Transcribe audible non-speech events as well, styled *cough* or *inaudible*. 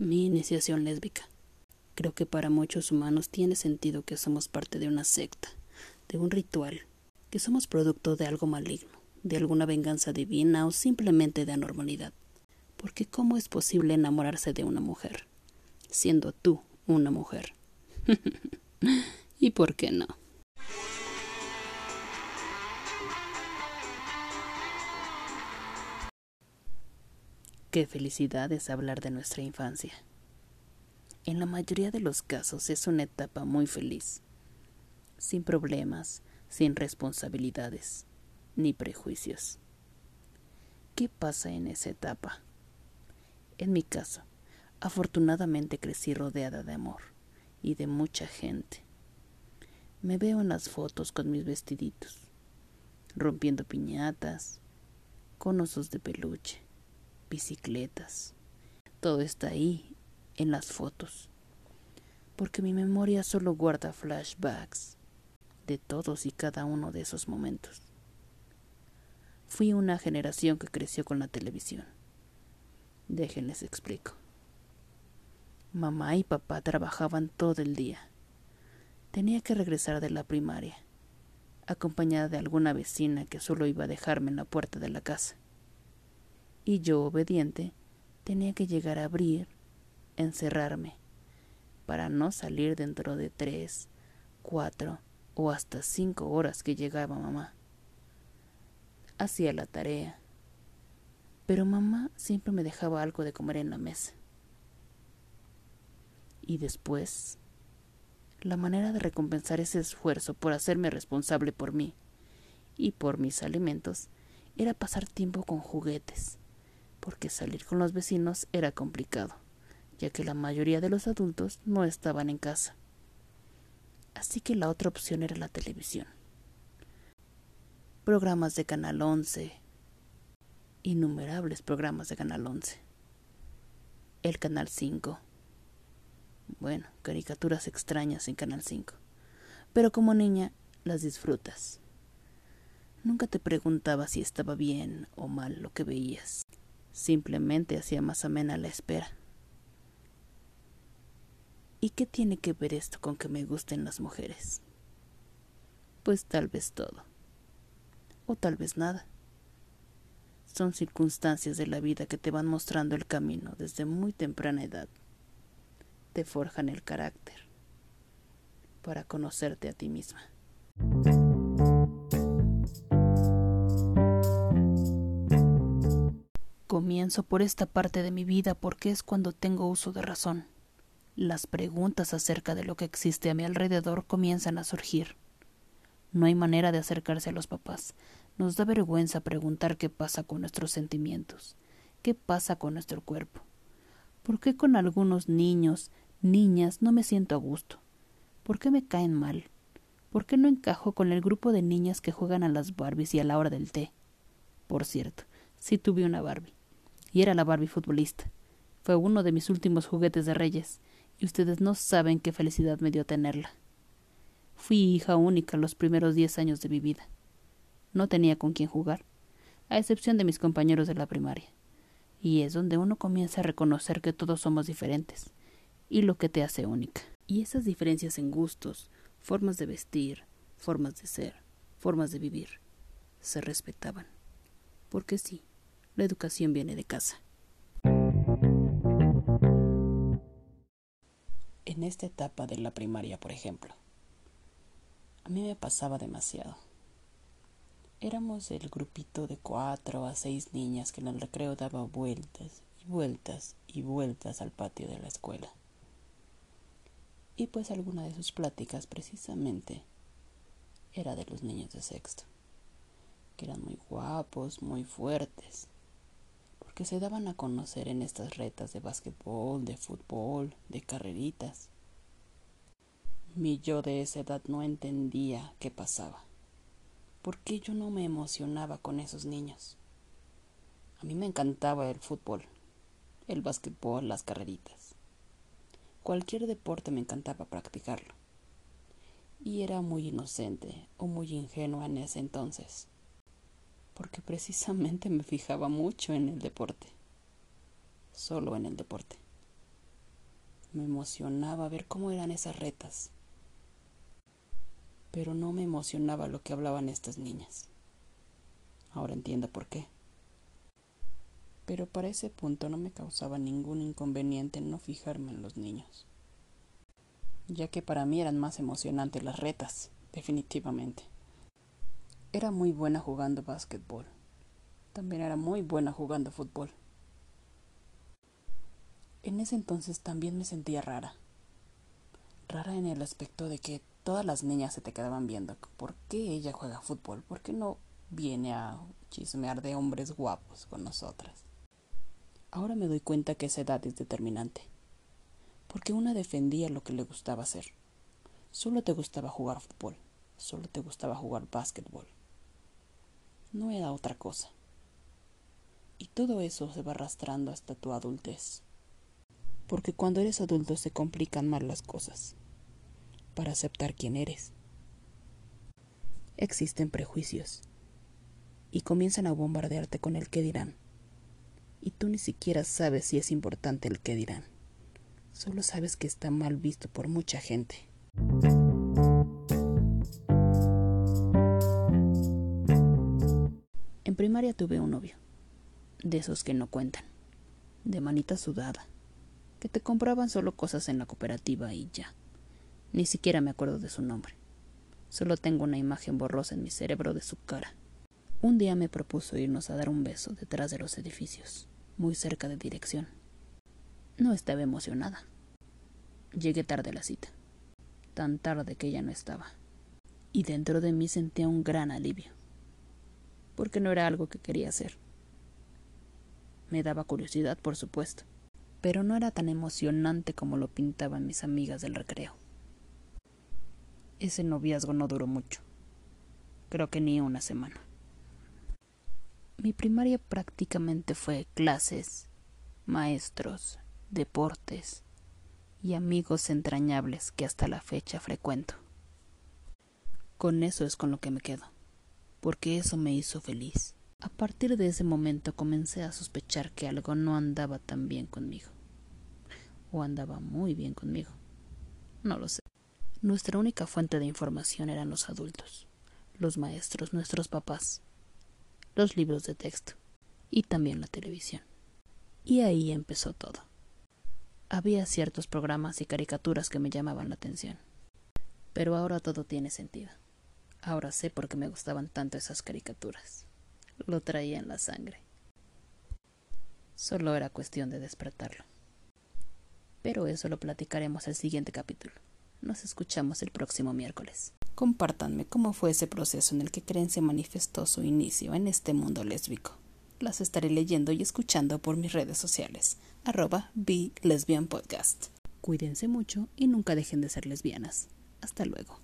Mi iniciación lésbica. Creo que para muchos humanos tiene sentido que somos parte de una secta, de un ritual, que somos producto de algo maligno, de alguna venganza divina o simplemente de anormalidad. Porque ¿cómo es posible enamorarse de una mujer? Siendo tú una mujer. *laughs* ¿Y por qué no? Qué felicidad es hablar de nuestra infancia. En la mayoría de los casos es una etapa muy feliz, sin problemas, sin responsabilidades, ni prejuicios. ¿Qué pasa en esa etapa? En mi caso, afortunadamente crecí rodeada de amor y de mucha gente. Me veo en las fotos con mis vestiditos, rompiendo piñatas, con osos de peluche bicicletas. Todo está ahí, en las fotos. Porque mi memoria solo guarda flashbacks de todos y cada uno de esos momentos. Fui una generación que creció con la televisión. Déjenles explico. Mamá y papá trabajaban todo el día. Tenía que regresar de la primaria, acompañada de alguna vecina que solo iba a dejarme en la puerta de la casa y yo, obediente, tenía que llegar a abrir, encerrarme, para no salir dentro de tres, cuatro o hasta cinco horas que llegaba mamá. Hacía la tarea, pero mamá siempre me dejaba algo de comer en la mesa. Y después, la manera de recompensar ese esfuerzo por hacerme responsable por mí y por mis alimentos era pasar tiempo con juguetes porque salir con los vecinos era complicado, ya que la mayoría de los adultos no estaban en casa. Así que la otra opción era la televisión. Programas de Canal 11, innumerables programas de Canal 11, el Canal 5, bueno, caricaturas extrañas en Canal 5, pero como niña las disfrutas. Nunca te preguntaba si estaba bien o mal lo que veías. Simplemente hacía más amena la espera. ¿Y qué tiene que ver esto con que me gusten las mujeres? Pues tal vez todo. O tal vez nada. Son circunstancias de la vida que te van mostrando el camino desde muy temprana edad. Te forjan el carácter para conocerte a ti misma. Comienzo por esta parte de mi vida porque es cuando tengo uso de razón. Las preguntas acerca de lo que existe a mi alrededor comienzan a surgir. No hay manera de acercarse a los papás. Nos da vergüenza preguntar qué pasa con nuestros sentimientos, qué pasa con nuestro cuerpo. ¿Por qué con algunos niños, niñas, no me siento a gusto? ¿Por qué me caen mal? ¿Por qué no encajo con el grupo de niñas que juegan a las Barbies y a la hora del té? Por cierto, sí tuve una Barbie y era la Barbie futbolista. Fue uno de mis últimos juguetes de reyes, y ustedes no saben qué felicidad me dio tenerla. Fui hija única los primeros diez años de mi vida. No tenía con quién jugar, a excepción de mis compañeros de la primaria. Y es donde uno comienza a reconocer que todos somos diferentes, y lo que te hace única. Y esas diferencias en gustos, formas de vestir, formas de ser, formas de vivir, se respetaban. Porque sí, la educación viene de casa. En esta etapa de la primaria, por ejemplo, a mí me pasaba demasiado. Éramos el grupito de cuatro a seis niñas que en el recreo daba vueltas y vueltas y vueltas al patio de la escuela. Y pues alguna de sus pláticas precisamente era de los niños de sexto, que eran muy guapos, muy fuertes, que se daban a conocer en estas retas de básquetbol, de fútbol, de carreritas. Mi yo de esa edad no entendía qué pasaba. ¿Por qué yo no me emocionaba con esos niños? A mí me encantaba el fútbol, el básquetbol, las carreritas. Cualquier deporte me encantaba practicarlo. Y era muy inocente o muy ingenua en ese entonces porque precisamente me fijaba mucho en el deporte, solo en el deporte. Me emocionaba ver cómo eran esas retas. Pero no me emocionaba lo que hablaban estas niñas. Ahora entiendo por qué. Pero para ese punto no me causaba ningún inconveniente no fijarme en los niños, ya que para mí eran más emocionantes las retas, definitivamente. Era muy buena jugando básquetbol. También era muy buena jugando fútbol. En ese entonces también me sentía rara. Rara en el aspecto de que todas las niñas se te quedaban viendo. ¿Por qué ella juega fútbol? ¿Por qué no viene a chismear de hombres guapos con nosotras? Ahora me doy cuenta que esa edad es determinante. Porque una defendía lo que le gustaba hacer. Solo te gustaba jugar fútbol. Solo te gustaba jugar básquetbol. No era otra cosa. Y todo eso se va arrastrando hasta tu adultez porque cuando eres adulto se complican más las cosas para aceptar quién eres. Existen prejuicios y comienzan a bombardearte con el que dirán. Y tú ni siquiera sabes si es importante el que dirán. Solo sabes que está mal visto por mucha gente. Primaria tuve un novio, de esos que no cuentan, de manita sudada que te compraban solo cosas en la cooperativa y ya. Ni siquiera me acuerdo de su nombre. Solo tengo una imagen borrosa en mi cerebro de su cara. Un día me propuso irnos a dar un beso detrás de los edificios, muy cerca de dirección. No estaba emocionada. Llegué tarde a la cita, tan tarde que ella no estaba, y dentro de mí sentía un gran alivio, porque no era algo que quería hacer. Me daba curiosidad, por supuesto, pero no era tan emocionante como lo pintaban mis amigas del recreo. Ese noviazgo no duró mucho, creo que ni una semana. Mi primaria prácticamente fue clases, maestros, deportes y amigos entrañables que hasta la fecha frecuento. Con eso es con lo que me quedo, porque eso me hizo feliz. A partir de ese momento comencé a sospechar que algo no andaba tan bien conmigo. O andaba muy bien conmigo. No lo sé. Nuestra única fuente de información eran los adultos, los maestros, nuestros papás, los libros de texto y también la televisión. Y ahí empezó todo. Había ciertos programas y caricaturas que me llamaban la atención. Pero ahora todo tiene sentido. Ahora sé por qué me gustaban tanto esas caricaturas lo traía en la sangre. Solo era cuestión de despertarlo. Pero eso lo platicaremos el siguiente capítulo. Nos escuchamos el próximo miércoles. Compártanme cómo fue ese proceso en el que Creen se manifestó su inicio en este mundo lésbico. Las estaré leyendo y escuchando por mis redes sociales. Arroba Lesbian Podcast. Cuídense mucho y nunca dejen de ser lesbianas. Hasta luego.